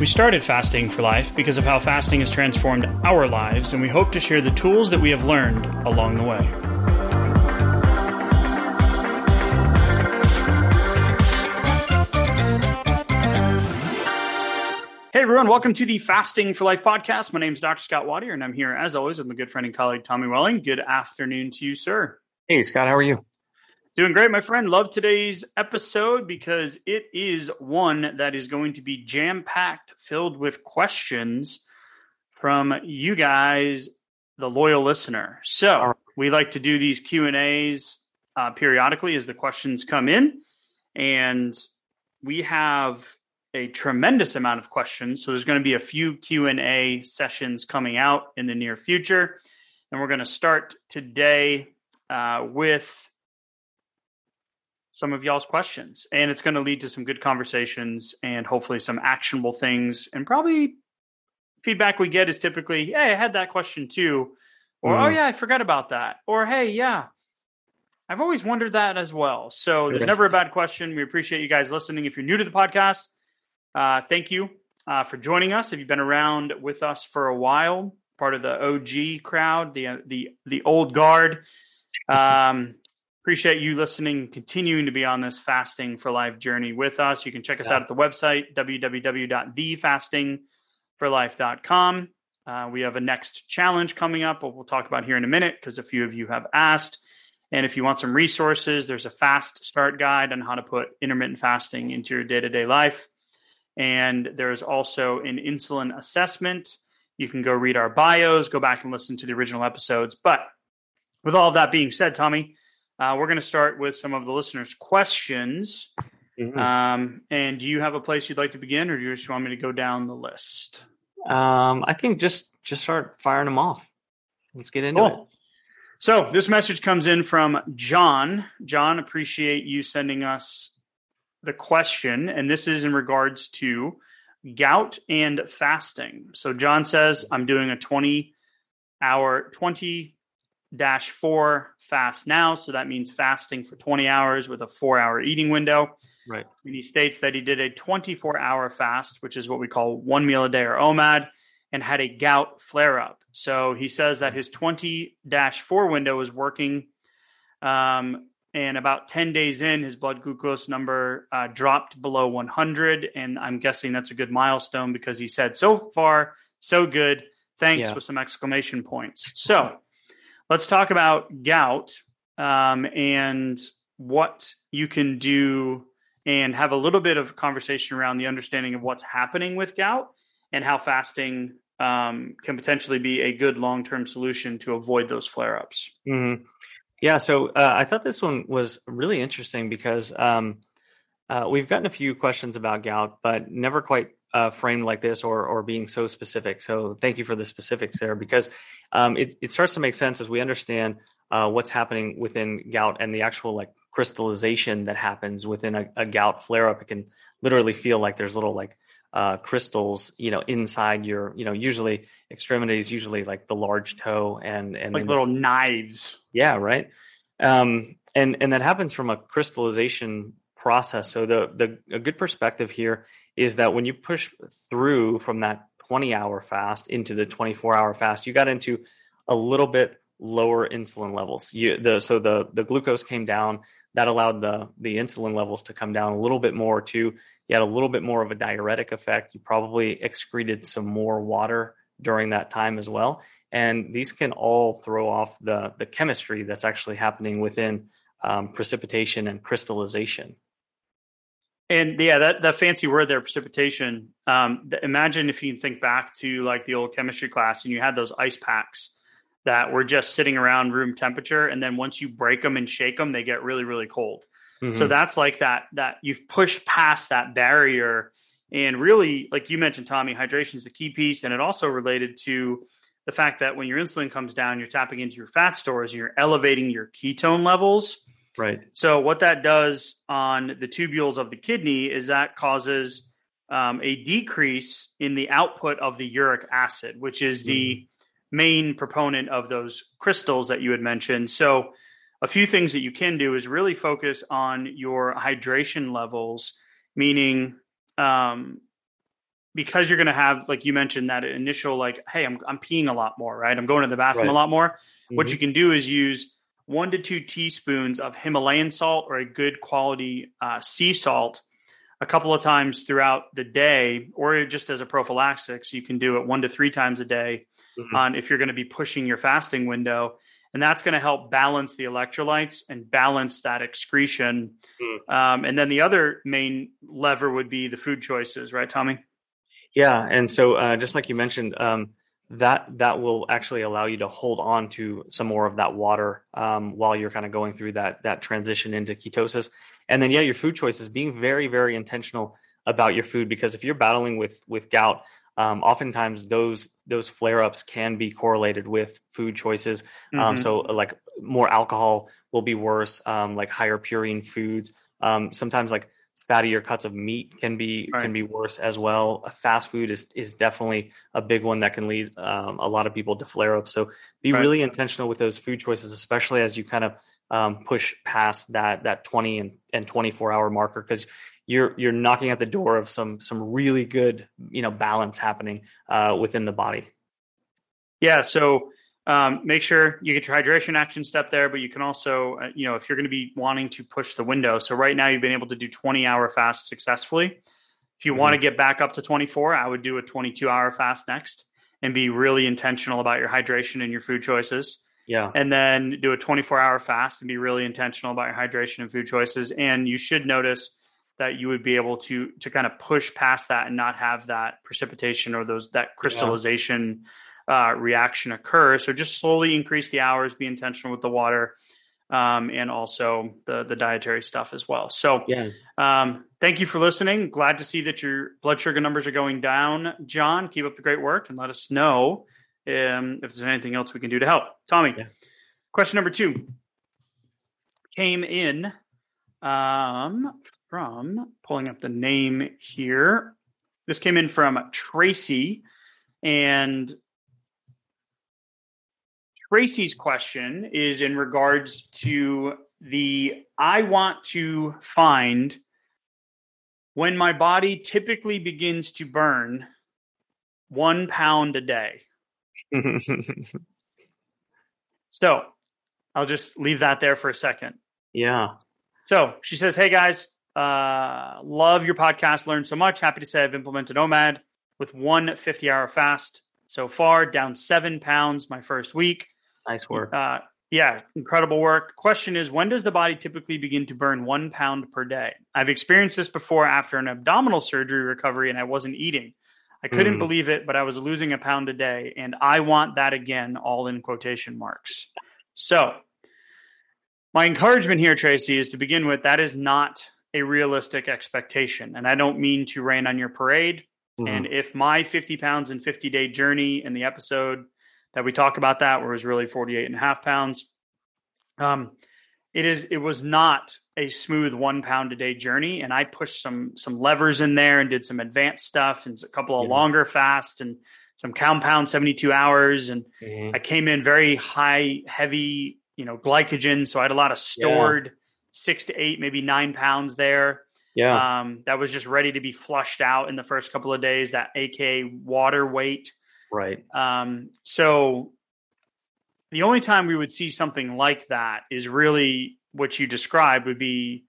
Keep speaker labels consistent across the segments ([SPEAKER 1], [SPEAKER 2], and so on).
[SPEAKER 1] We started Fasting for Life because of how fasting has transformed our lives, and we hope to share the tools that we have learned along the way. Hey everyone, welcome to the Fasting for Life podcast. My name is Dr. Scott Watier, and I'm here as always with my good friend and colleague Tommy Welling. Good afternoon to you, sir.
[SPEAKER 2] Hey Scott, how are you?
[SPEAKER 1] Doing great, my friend. Love today's episode because it is one that is going to be jam packed, filled with questions from you guys, the loyal listener. So we like to do these Q and A's uh, periodically as the questions come in, and we have a tremendous amount of questions. So there's going to be a few Q and A sessions coming out in the near future, and we're going to start today uh, with some of y'all's questions. And it's going to lead to some good conversations and hopefully some actionable things. And probably feedback we get is typically, hey, I had that question too. Or, mm. oh, yeah, I forgot about that. Or, hey, yeah, I've always wondered that as well. So there's never a bad question. We appreciate you guys listening. If you're new to the podcast, uh, thank you uh, for joining us. If you've been around with us for a while, part of the OG crowd, the uh, the the old guard, um, Appreciate you listening, continuing to be on this fasting for life journey with us. You can check us yeah. out at the website, www.thefastingforlife.com. Uh, we have a next challenge coming up, what we'll talk about here in a minute because a few of you have asked. And if you want some resources, there's a fast start guide on how to put intermittent fasting into your day to day life. And there's also an insulin assessment. You can go read our bios, go back and listen to the original episodes. But with all of that being said, Tommy, uh, we're going to start with some of the listeners' questions. Mm-hmm. Um, and do you have a place you'd like to begin, or do you just want me to go down the list?
[SPEAKER 3] Um, I think just just start firing them off. Let's get into cool. it.
[SPEAKER 1] So this message comes in from John. John, appreciate you sending us the question, and this is in regards to gout and fasting. So John says, I'm doing a 20 hour, 20 dash four fast now. So that means fasting for 20 hours with a four hour eating window.
[SPEAKER 3] Right.
[SPEAKER 1] And he states that he did a 24 hour fast, which is what we call one meal a day or OMAD, and had a gout flare up. So he says that his 20 4 window was working. Um, and about 10 days in, his blood glucose number uh, dropped below 100. And I'm guessing that's a good milestone because he said, so far, so good. Thanks yeah. with some exclamation points. So let's talk about gout um, and what you can do and have a little bit of conversation around the understanding of what's happening with gout and how fasting um, can potentially be a good long-term solution to avoid those flare-ups.
[SPEAKER 3] Mm-hmm. Yeah, so uh, I thought this one was really interesting because um, uh, we've gotten a few questions about gout, but never quite uh, framed like this or or being so specific. So thank you for the specifics there because um, it it starts to make sense as we understand uh, what's happening within gout and the actual like crystallization that happens within a, a gout flare up. It can literally feel like there's little like uh, crystals, you know, inside your, you know, usually extremities, usually like the large toe and and
[SPEAKER 1] like little knives.
[SPEAKER 3] Yeah, right. Um, and and that happens from a crystallization process. So the the a good perspective here is that when you push through from that 20 hour fast into the 24 hour fast, you got into a little bit lower insulin levels. You, the, so the, the glucose came down. That allowed the, the insulin levels to come down a little bit more too. You had a little bit more of a diuretic effect. You probably excreted some more water during that time as well. And these can all throw off the, the chemistry that's actually happening within um, precipitation and crystallization.
[SPEAKER 1] And yeah, that, that fancy word there, precipitation. Um, imagine if you think back to like the old chemistry class and you had those ice packs that were just sitting around room temperature. And then once you break them and shake them, they get really, really cold. Mm-hmm. So that's like that, that you've pushed past that barrier. And really, like you mentioned, Tommy, hydration is the key piece. And it also related to the fact that when your insulin comes down, you're tapping into your fat stores and you're elevating your ketone levels.
[SPEAKER 3] Right.
[SPEAKER 1] So what that does on the tubules of the kidney is that causes um, a decrease in the output of the uric acid, which is the mm-hmm. main proponent of those crystals that you had mentioned. So a few things that you can do is really focus on your hydration levels, meaning um, because you're going to have, like you mentioned, that initial like, hey, I'm I'm peeing a lot more, right? I'm going to the bathroom right. a lot more. Mm-hmm. What you can do is use one to two teaspoons of Himalayan salt or a good quality uh, sea salt a couple of times throughout the day, or just as a prophylaxis, you can do it one to three times a day mm-hmm. on if you're going to be pushing your fasting window. And that's going to help balance the electrolytes and balance that excretion. Mm. Um, and then the other main lever would be the food choices, right, Tommy?
[SPEAKER 3] Yeah, and so uh, just like you mentioned, um, that that will actually allow you to hold on to some more of that water um, while you're kind of going through that that transition into ketosis. And then yeah, your food choices being very very intentional about your food because if you're battling with with gout, um, oftentimes those those flare ups can be correlated with food choices. Um, mm-hmm. so like more alcohol will be worse, um, like higher purine foods. Um, sometimes like fattier cuts of meat can be right. can be worse as well. Fast food is is definitely a big one that can lead um, a lot of people to flare up. So be right. really intentional with those food choices, especially as you kind of um, push past that that twenty and, and twenty four hour marker because you're you're knocking at the door of some some really good you know balance happening uh, within the body.
[SPEAKER 1] Yeah. So um, make sure you get your hydration action step there, but you can also, uh, you know, if you're going to be wanting to push the window. So right now you've been able to do 20 hour fast successfully. If you mm-hmm. want to get back up to 24, I would do a 22 hour fast next and be really intentional about your hydration and your food choices.
[SPEAKER 3] Yeah.
[SPEAKER 1] And then do a 24 hour fast and be really intentional about your hydration and food choices. And you should notice that you would be able to to kind of push past that and not have that precipitation or those that crystallization yeah uh, reaction occur. So just slowly increase the hours, be intentional with the water, um, and also the the dietary stuff as well. So
[SPEAKER 3] yeah.
[SPEAKER 1] um, thank you for listening. Glad to see that your blood sugar numbers are going down, John. Keep up the great work, and let us know um, if there's anything else we can do to help. Tommy, yeah. question number two came in um, from pulling up the name here. This came in from Tracy, and Tracy's question is in regards to the I want to find when my body typically begins to burn one pound a day. so I'll just leave that there for a second.
[SPEAKER 3] Yeah.
[SPEAKER 1] So she says, Hey guys, uh, love your podcast. Learned so much. Happy to say I've implemented OMAD with one 50 hour fast so far, down seven pounds my first week.
[SPEAKER 3] Nice work.
[SPEAKER 1] Uh, yeah, incredible work. Question is when does the body typically begin to burn one pound per day? I've experienced this before after an abdominal surgery recovery and I wasn't eating. I couldn't mm. believe it, but I was losing a pound a day and I want that again, all in quotation marks. So, my encouragement here, Tracy, is to begin with that is not a realistic expectation. And I don't mean to rain on your parade. Mm. And if my 50 pounds and 50 day journey in the episode that we talk about that, where it was really 48 and a half pounds. Um, it is it was not a smooth one pound a day journey and i pushed some some levers in there and did some advanced stuff and a couple of yeah. longer fasts and some compound 72 hours and mm-hmm. i came in very high heavy you know glycogen so i had a lot of stored yeah. six to eight maybe nine pounds there
[SPEAKER 3] yeah
[SPEAKER 1] um, that was just ready to be flushed out in the first couple of days that aka water weight
[SPEAKER 3] Right.
[SPEAKER 1] Um, so the only time we would see something like that is really what you described would be,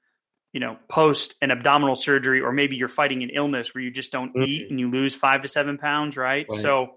[SPEAKER 1] you know, post an abdominal surgery, or maybe you're fighting an illness where you just don't mm-hmm. eat and you lose five to seven pounds, right? right. So,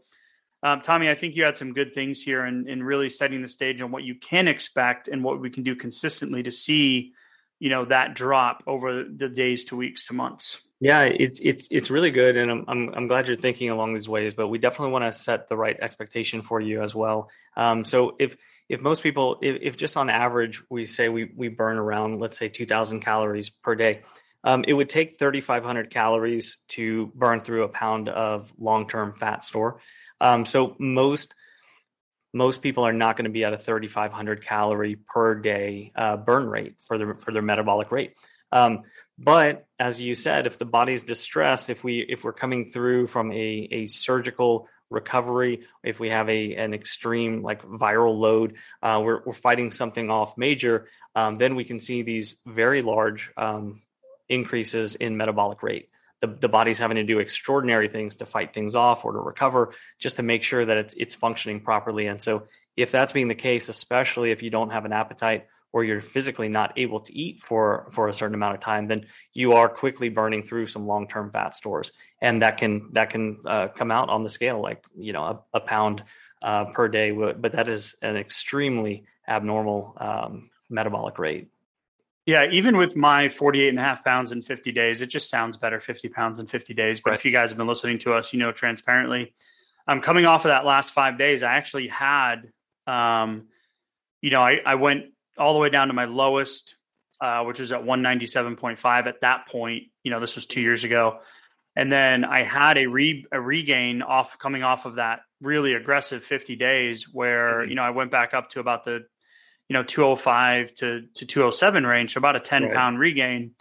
[SPEAKER 1] um, Tommy, I think you had some good things here in, in really setting the stage on what you can expect and what we can do consistently to see, you know, that drop over the days to weeks to months.
[SPEAKER 3] Yeah, it's it's it's really good, and I'm I'm, I'm glad you're thinking along these ways. But we definitely want to set the right expectation for you as well. Um, so if if most people, if, if just on average, we say we we burn around, let's say, 2,000 calories per day, um, it would take 3,500 calories to burn through a pound of long term fat store. Um, so most most people are not going to be at a 3,500 calorie per day uh, burn rate for their for their metabolic rate. Um, but as you said, if the body's distressed, if we if we're coming through from a, a surgical recovery, if we have a an extreme like viral load, uh, we're we're fighting something off major, um, then we can see these very large um, increases in metabolic rate. The, the body's having to do extraordinary things to fight things off or to recover just to make sure that it's it's functioning properly. And so if that's being the case especially if you don't have an appetite or you're physically not able to eat for for a certain amount of time then you are quickly burning through some long-term fat stores and that can that can uh, come out on the scale like you know a, a pound uh, per day but that is an extremely abnormal um, metabolic rate
[SPEAKER 4] yeah, even with my 48 and a half pounds in 50 days, it just sounds better 50 pounds in 50 days. But right. if you guys have been listening to us, you know transparently. I'm coming off of that last five days. I actually had, um, you know, I, I went all the way down to my lowest, uh, which was at 197.5 at that point. You know, this was two years ago. And then I had a re a regain off coming off of that really aggressive 50 days where, mm-hmm. you know, I went back up to about the you know 205 to to 207 range, so about a 10 right. pound regain.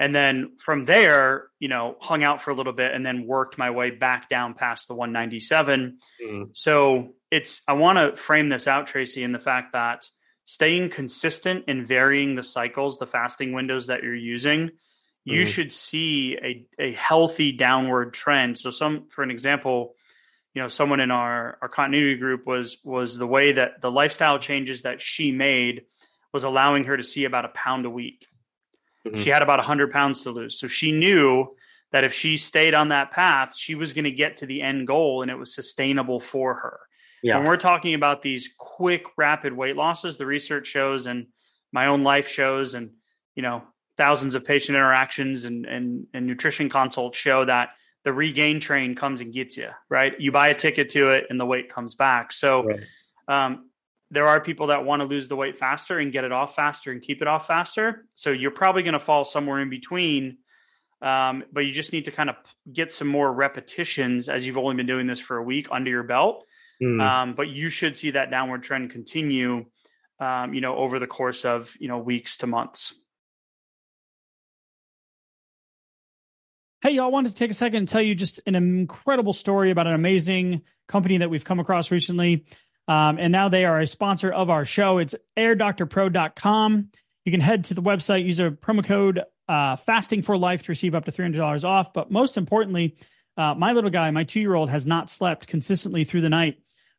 [SPEAKER 4] And then from there, you know, hung out for a little bit and then worked my way back down past the 197. Mm-hmm. So it's I want to frame this out, Tracy, in the fact that staying consistent and varying the cycles, the fasting windows that you're using, mm-hmm. you should see a, a healthy downward trend. So some for an example, you know someone in our our continuity group was was the way that the lifestyle changes that she made was allowing her to see about a pound a week mm-hmm. she had about 100 pounds to lose so she knew that if she stayed on that path she was going to get to the end goal and it was sustainable for her yeah. when we're talking about these quick rapid weight losses the research shows and my own life shows and you know thousands of patient interactions and and, and nutrition consults show that the regain train comes and gets you, right? You buy a ticket to it and the weight comes back. So right. um, there are people that want to lose the weight faster and get it off faster and keep it off faster. So you're probably going to fall somewhere in between. Um, but you just need to kind of get some more repetitions as you've only been doing this for a week under your belt. Mm. Um, but you should see that downward trend continue, um, you know, over the course of, you know, weeks to months.
[SPEAKER 1] Hey, y'all, wanted to take a second and tell you just an incredible story about an amazing company that we've come across recently. Um, and now they are a sponsor of our show. It's airdoctorpro.com. You can head to the website, use a promo code uh, fasting for life to receive up to $300 off. But most importantly, uh, my little guy, my two year old, has not slept consistently through the night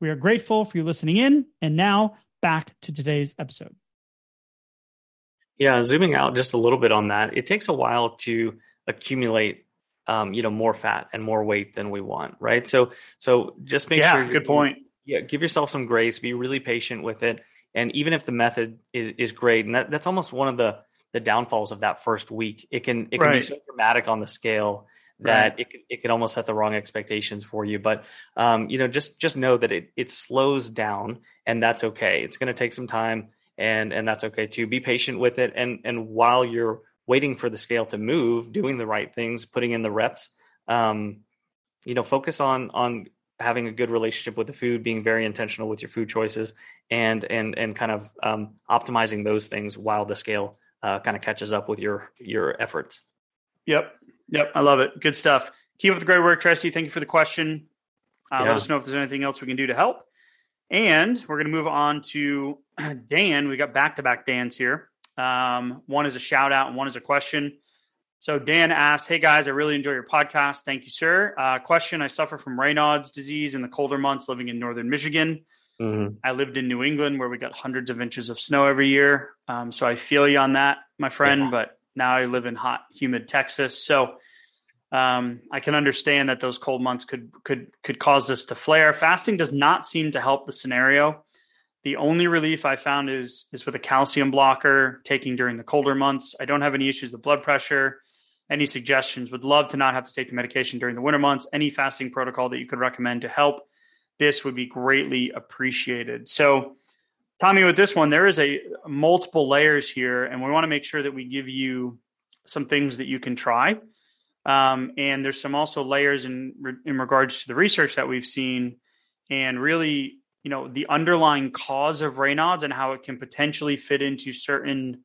[SPEAKER 2] We are grateful for you listening in. And now back to today's episode.
[SPEAKER 3] Yeah, zooming out just a little bit on that, it takes a while to accumulate um, you know more fat and more weight than we want, right? So so just make
[SPEAKER 1] yeah,
[SPEAKER 3] sure.
[SPEAKER 1] Good point.
[SPEAKER 3] Yeah, give yourself some grace. Be really patient with it, and even if the method is is great, and that, that's almost one of the the downfalls of that first week. It can it can right. be so dramatic on the scale that right. it could, it could almost set the wrong expectations for you. But um, you know, just just know that it it slows down, and that's okay. It's going to take some time, and and that's okay too. Be patient with it, and and while you're waiting for the scale to move, doing the right things, putting in the reps. Um, you know, focus on on having a good relationship with the food, being very intentional with your food choices, and and and kind of um, optimizing those things while the scale uh, kind of catches up with your your efforts.
[SPEAKER 1] Yep, yep, I love it. Good stuff. Keep up the great work, Tracy. Thank you for the question. Uh, yeah. Let us know if there's anything else we can do to help. And we're going to move on to Dan. We got back to back Dan's here. Um, one is a shout out and one is a question. So Dan asks, "Hey guys, I really enjoy your podcast. Thank you, sir. Uh, question: I suffer from Raynaud's disease in the colder months, living in northern Michigan. Mm-hmm. I lived in New England, where we got hundreds of inches of snow every year. Um, so I feel you on that, my friend. Yeah. But now I live in hot, humid Texas, so um, I can understand that those cold months could could could cause this to flare. Fasting does not seem to help the scenario. The only relief I found is is with a calcium blocker taking during the colder months. I don't have any issues with blood pressure. Any suggestions? Would love to not have to take the medication during the winter months. Any fasting protocol that you could recommend to help this would be greatly appreciated. So, Tommy, with this one, there is a multiple layers here, and we want to make sure that we give you some things that you can try. Um, and there's some also layers in in regards to the research that we've seen, and really you know the underlying cause of Raynaud's and how it can potentially fit into certain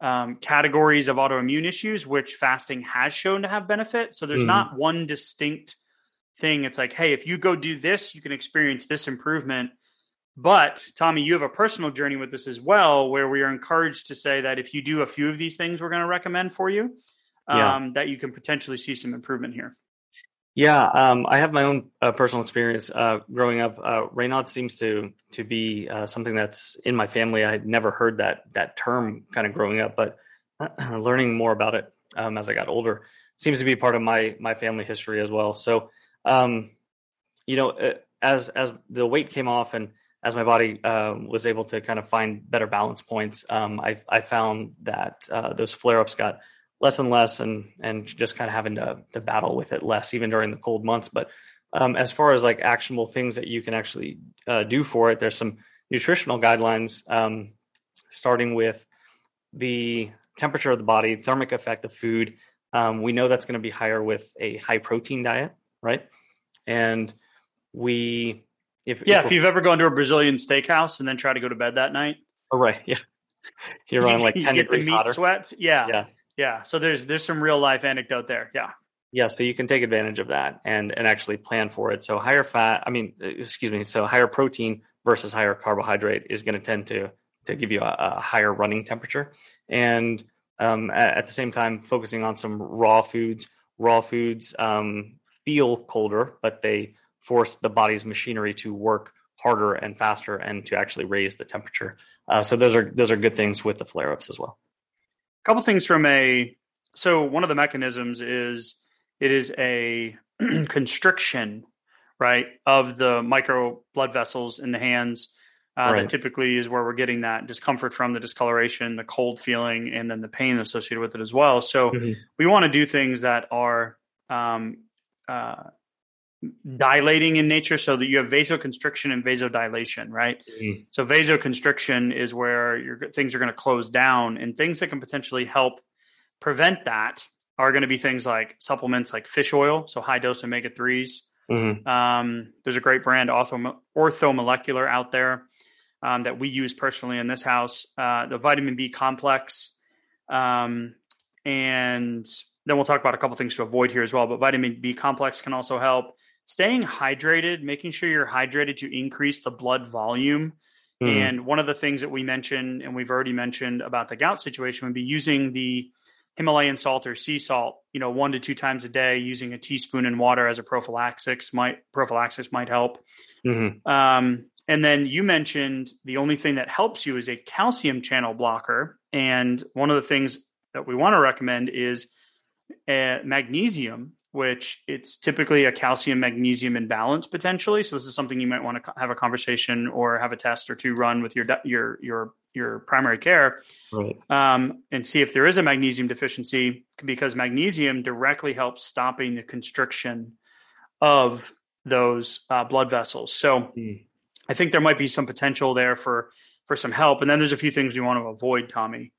[SPEAKER 1] um, categories of autoimmune issues, which fasting has shown to have benefit. So there's mm. not one distinct thing. It's like, hey, if you go do this, you can experience this improvement. But Tommy, you have a personal journey with this as well, where we are encouraged to say that if you do a few of these things, we're going to recommend for you, um, yeah. that you can potentially see some improvement here.
[SPEAKER 3] Yeah, um, I have my own uh, personal experience uh, growing up. Uh, Raynaud seems to to be uh, something that's in my family. I had never heard that that term kind of growing up, but learning more about it um, as I got older seems to be part of my my family history as well. So, um, you know, uh, as as the weight came off and as my body um, was able to kind of find better balance points, um, I I found that uh, those flare ups got less and less and and just kind of having to, to battle with it less even during the cold months. But um, as far as like actionable things that you can actually uh, do for it there's some nutritional guidelines um, starting with the temperature of the body thermic effect of food. Um, we know that's going to be higher with a high protein diet right? And we
[SPEAKER 1] if yeah if, if you've ever gone to a brazilian steakhouse and then try to go to bed that night
[SPEAKER 3] oh right yeah you're on like 10
[SPEAKER 1] you
[SPEAKER 3] degrees
[SPEAKER 1] the meat
[SPEAKER 3] hotter.
[SPEAKER 1] sweats yeah yeah yeah. So there's there's some real life anecdote there. Yeah.
[SPEAKER 3] Yeah, so you can take advantage of that and and actually plan for it. So higher fat, I mean, excuse me, so higher protein versus higher carbohydrate is going to tend to to give you a, a higher running temperature, and um, at, at, the same time focusing on some raw foods. Raw foods um, feel colder, but they force the body's machinery to work harder and faster and to actually raise the temperature. Uh, so those are those are good things with the flare ups as well A
[SPEAKER 1] couple things from a so one of the mechanisms is it is a constriction right of the micro blood vessels in the hands uh, right. that typically is where we're getting that discomfort from the discoloration the cold feeling and then the pain associated with it as well so mm-hmm. we want to do things that are um, uh, dilating in nature so that you have vasoconstriction and vasodilation, right? Mm-hmm. So vasoconstriction is where your things are going to close down and things that can potentially help prevent that are going to be things like supplements like fish oil, so high dose omega 3s. Mm-hmm. Um, there's a great brand, Ortho, Orthomolecular, out there um, that we use personally in this house. Uh, the vitamin B complex, um, and then we'll talk about a couple things to avoid here as well. But vitamin B complex can also help. Staying hydrated, making sure you're hydrated to increase the blood volume. Mm. And one of the things that we mentioned, and we've already mentioned about the gout situation, would be using the Himalayan salt or sea salt, you know, one to two times a day, using a teaspoon in water as a prophylaxis might prophylaxis might help. Mm-hmm. Um, and then you mentioned the only thing that helps you is a calcium channel blocker. And one of the things that we want to recommend is uh, magnesium, which it's typically a calcium magnesium imbalance potentially. So this is something you might want to have a conversation or have a test or two run with your your your your primary care, right. um, and see if there is a magnesium deficiency because magnesium directly helps stopping the constriction of those uh, blood vessels. So mm. I think there might be some potential there for for some help. And then there's a few things we want to avoid, Tommy.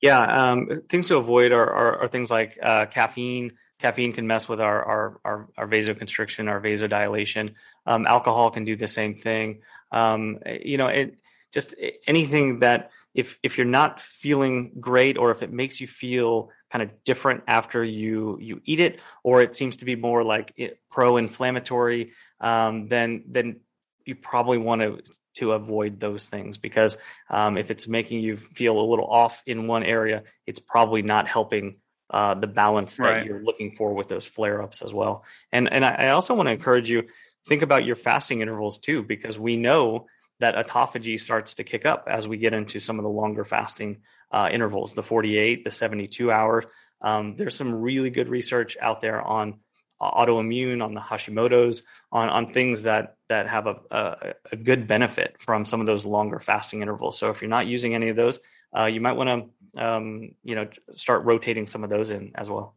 [SPEAKER 3] Yeah, um, things to avoid are, are, are things like uh, caffeine. Caffeine can mess with our our, our, our vasoconstriction, our vasodilation. Um, alcohol can do the same thing. Um, you know, it just anything that if if you're not feeling great or if it makes you feel kind of different after you you eat it, or it seems to be more like pro-inflammatory, um, then then you probably want to to avoid those things because um, if it's making you feel a little off in one area, it's probably not helping uh, the balance that right. you're looking for with those flare ups as well. And and I also want to encourage you think about your fasting intervals too, because we know that autophagy starts to kick up as we get into some of the longer fasting uh, intervals, the 48, the 72 hours. Um, there's some really good research out there on autoimmune, on the Hashimoto's, on on things that that have a, a, a good benefit from some of those longer fasting intervals. So if you're not using any of those, uh, you might want to um, you know start rotating some of those in as well.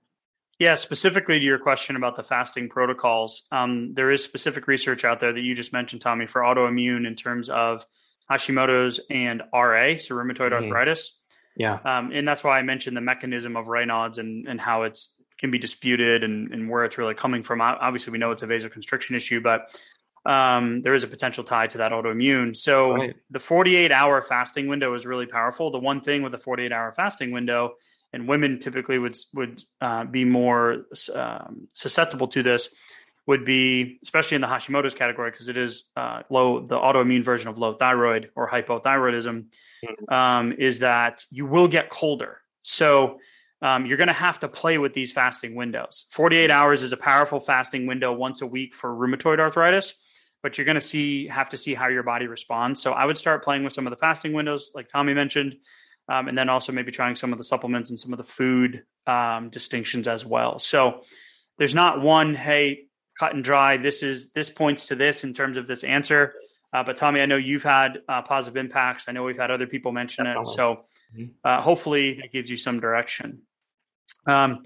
[SPEAKER 1] Yeah, specifically to your question about the fasting protocols, um, there is specific research out there that you just mentioned, Tommy, for autoimmune in terms of Hashimoto's and RA, so rheumatoid mm-hmm. arthritis.
[SPEAKER 3] Yeah,
[SPEAKER 1] um, and that's why I mentioned the mechanism of Raynaud's and and how it's can be disputed and, and where it's really coming from. Obviously, we know it's a vasoconstriction issue, but um, there is a potential tie to that autoimmune. So right. the 48 hour fasting window is really powerful. The one thing with the 48 hour fasting window, and women typically would would uh, be more um, susceptible to this, would be especially in the Hashimoto's category because it is uh, low, the autoimmune version of low thyroid or hypothyroidism, mm-hmm. um, is that you will get colder. So um, you're going to have to play with these fasting windows. 48 hours is a powerful fasting window once a week for rheumatoid arthritis, but you're going to see have to see how your body responds. So I would start playing with some of the fasting windows, like Tommy mentioned, um, and then also maybe trying some of the supplements and some of the food um, distinctions as well. So there's not one hey cut and dry. This is this points to this in terms of this answer. Uh, but Tommy, I know you've had uh, positive impacts. I know we've had other people mention it. So mm-hmm. uh, hopefully that gives you some direction. Um,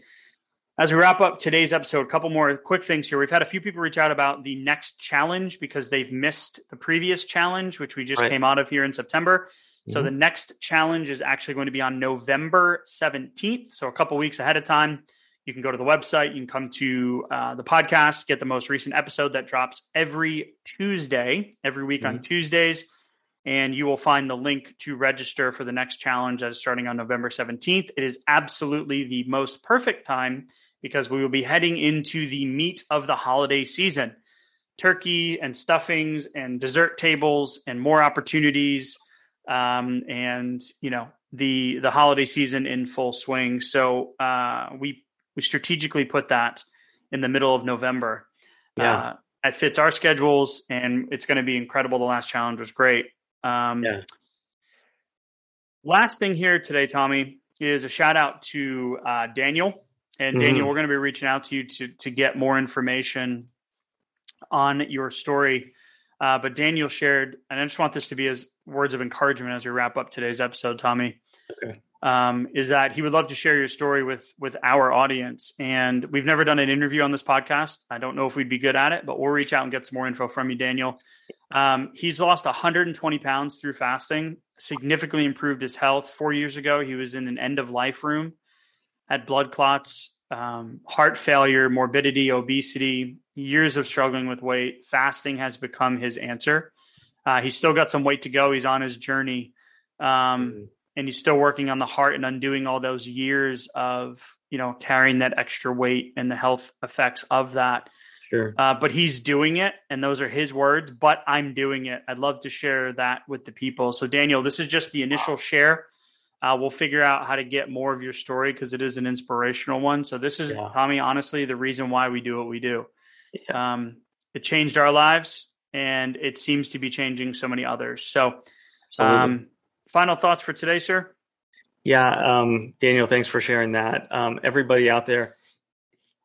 [SPEAKER 1] as we wrap up today's episode, a couple more quick things here. We've had a few people reach out about the next challenge because they've missed the previous challenge, which we just right. came out of here in September. Mm-hmm. So the next challenge is actually going to be on November 17th. So a couple weeks ahead of time. You can go to the website. You can come to uh, the podcast, get the most recent episode that drops every Tuesday, every week mm-hmm. on Tuesdays and you will find the link to register for the next challenge that is starting on November 17th. It is absolutely the most perfect time because we will be heading into the meat of the holiday season. Turkey and stuffings and dessert tables and more opportunities um, and you know the the holiday season in full swing. So uh, we we strategically put that in the middle of November.
[SPEAKER 3] Yeah. Uh,
[SPEAKER 1] it fits our schedules and it's going to be incredible. The last challenge was great.
[SPEAKER 3] Um, yeah.
[SPEAKER 1] Last thing here today, Tommy, is a shout out to uh, Daniel. And Daniel, mm-hmm. we're going to be reaching out to you to to get more information on your story. Uh, but Daniel shared, and I just want this to be as words of encouragement as we wrap up today's episode, Tommy. Okay um, is that he would love to share your story with with our audience. And we've never done an interview on this podcast. I don't know if we'd be good at it, but we'll reach out and get some more info from you, Daniel. Um, he's lost 120 pounds through fasting, significantly improved his health. Four years ago, he was in an end of life room, had blood clots, um, heart failure, morbidity, obesity, years of struggling with weight. Fasting has become his answer. Uh, he's still got some weight to go. He's on his journey. Um, mm-hmm and he's still working on the heart and undoing all those years of you know carrying that extra weight and the health effects of that.
[SPEAKER 3] Sure.
[SPEAKER 1] Uh, but he's doing it, and those are his words. But I'm doing it. I'd love to share that with the people. So, Daniel, this is just the initial share. Uh, we'll figure out how to get more of your story because it is an inspirational one. So, this is
[SPEAKER 3] Yeah.
[SPEAKER 1] Tommy. Honestly, the reason why we do what we do.
[SPEAKER 3] Yeah.
[SPEAKER 1] Um, it changed our lives, and it seems to be changing so many others. So, um, final thoughts for today, sir.
[SPEAKER 3] Yeah, um, Daniel, thanks for sharing that. Um, everybody out there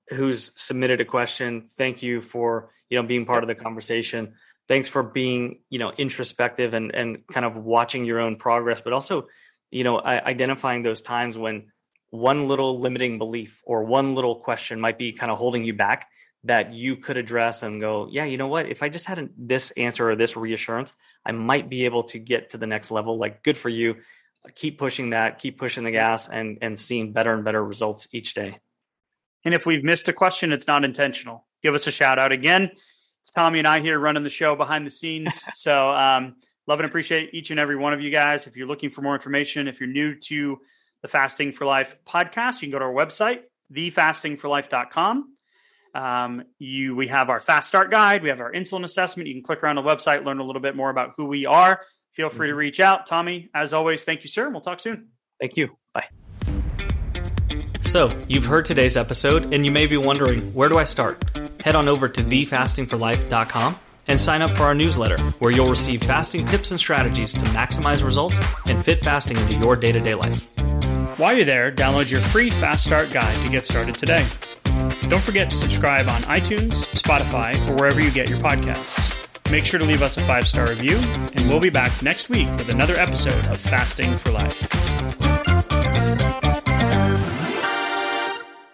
[SPEAKER 3] who's submitted a question, thank you for you know being part of the conversation. Thanks for being you know introspective and and kind of watching your own progress, but also you know identifying those times when one little limiting belief or one little question might be kind of holding you back that you could address and go, yeah, you know what? If I just had an- this answer or this reassurance, I might be able to get to the next level. Like, good for you keep pushing that, keep pushing the gas, and and seeing better and better results each day.
[SPEAKER 1] And if we've missed a question, it's not intentional. Give us a shout out again. It's Tommy and I here running the show behind the scenes. so um, love and appreciate each and every one of you guys. If you're looking for more information, if you're new to the Fasting for Life podcast, you can go to our website, thefastingforlife.com. Um, you, we have our fast start guide. We have our insulin assessment. You can click around the website, learn a little bit more about who we are. Feel free to reach out. Tommy, as always, thank you, sir. And we'll talk soon.
[SPEAKER 3] Thank you. Bye. So, you've heard today's episode, and you may be wondering, where do I start? Head on over to thefastingforlife.com and sign up for our newsletter, where you'll receive fasting tips and strategies to maximize results and fit fasting into your day to day life.
[SPEAKER 1] While you're there, download your free Fast Start guide to get started today. Don't forget to subscribe on iTunes, Spotify, or wherever you get your podcasts. Make sure to leave us a five star review, and we'll be back next week with another episode of Fasting for Life.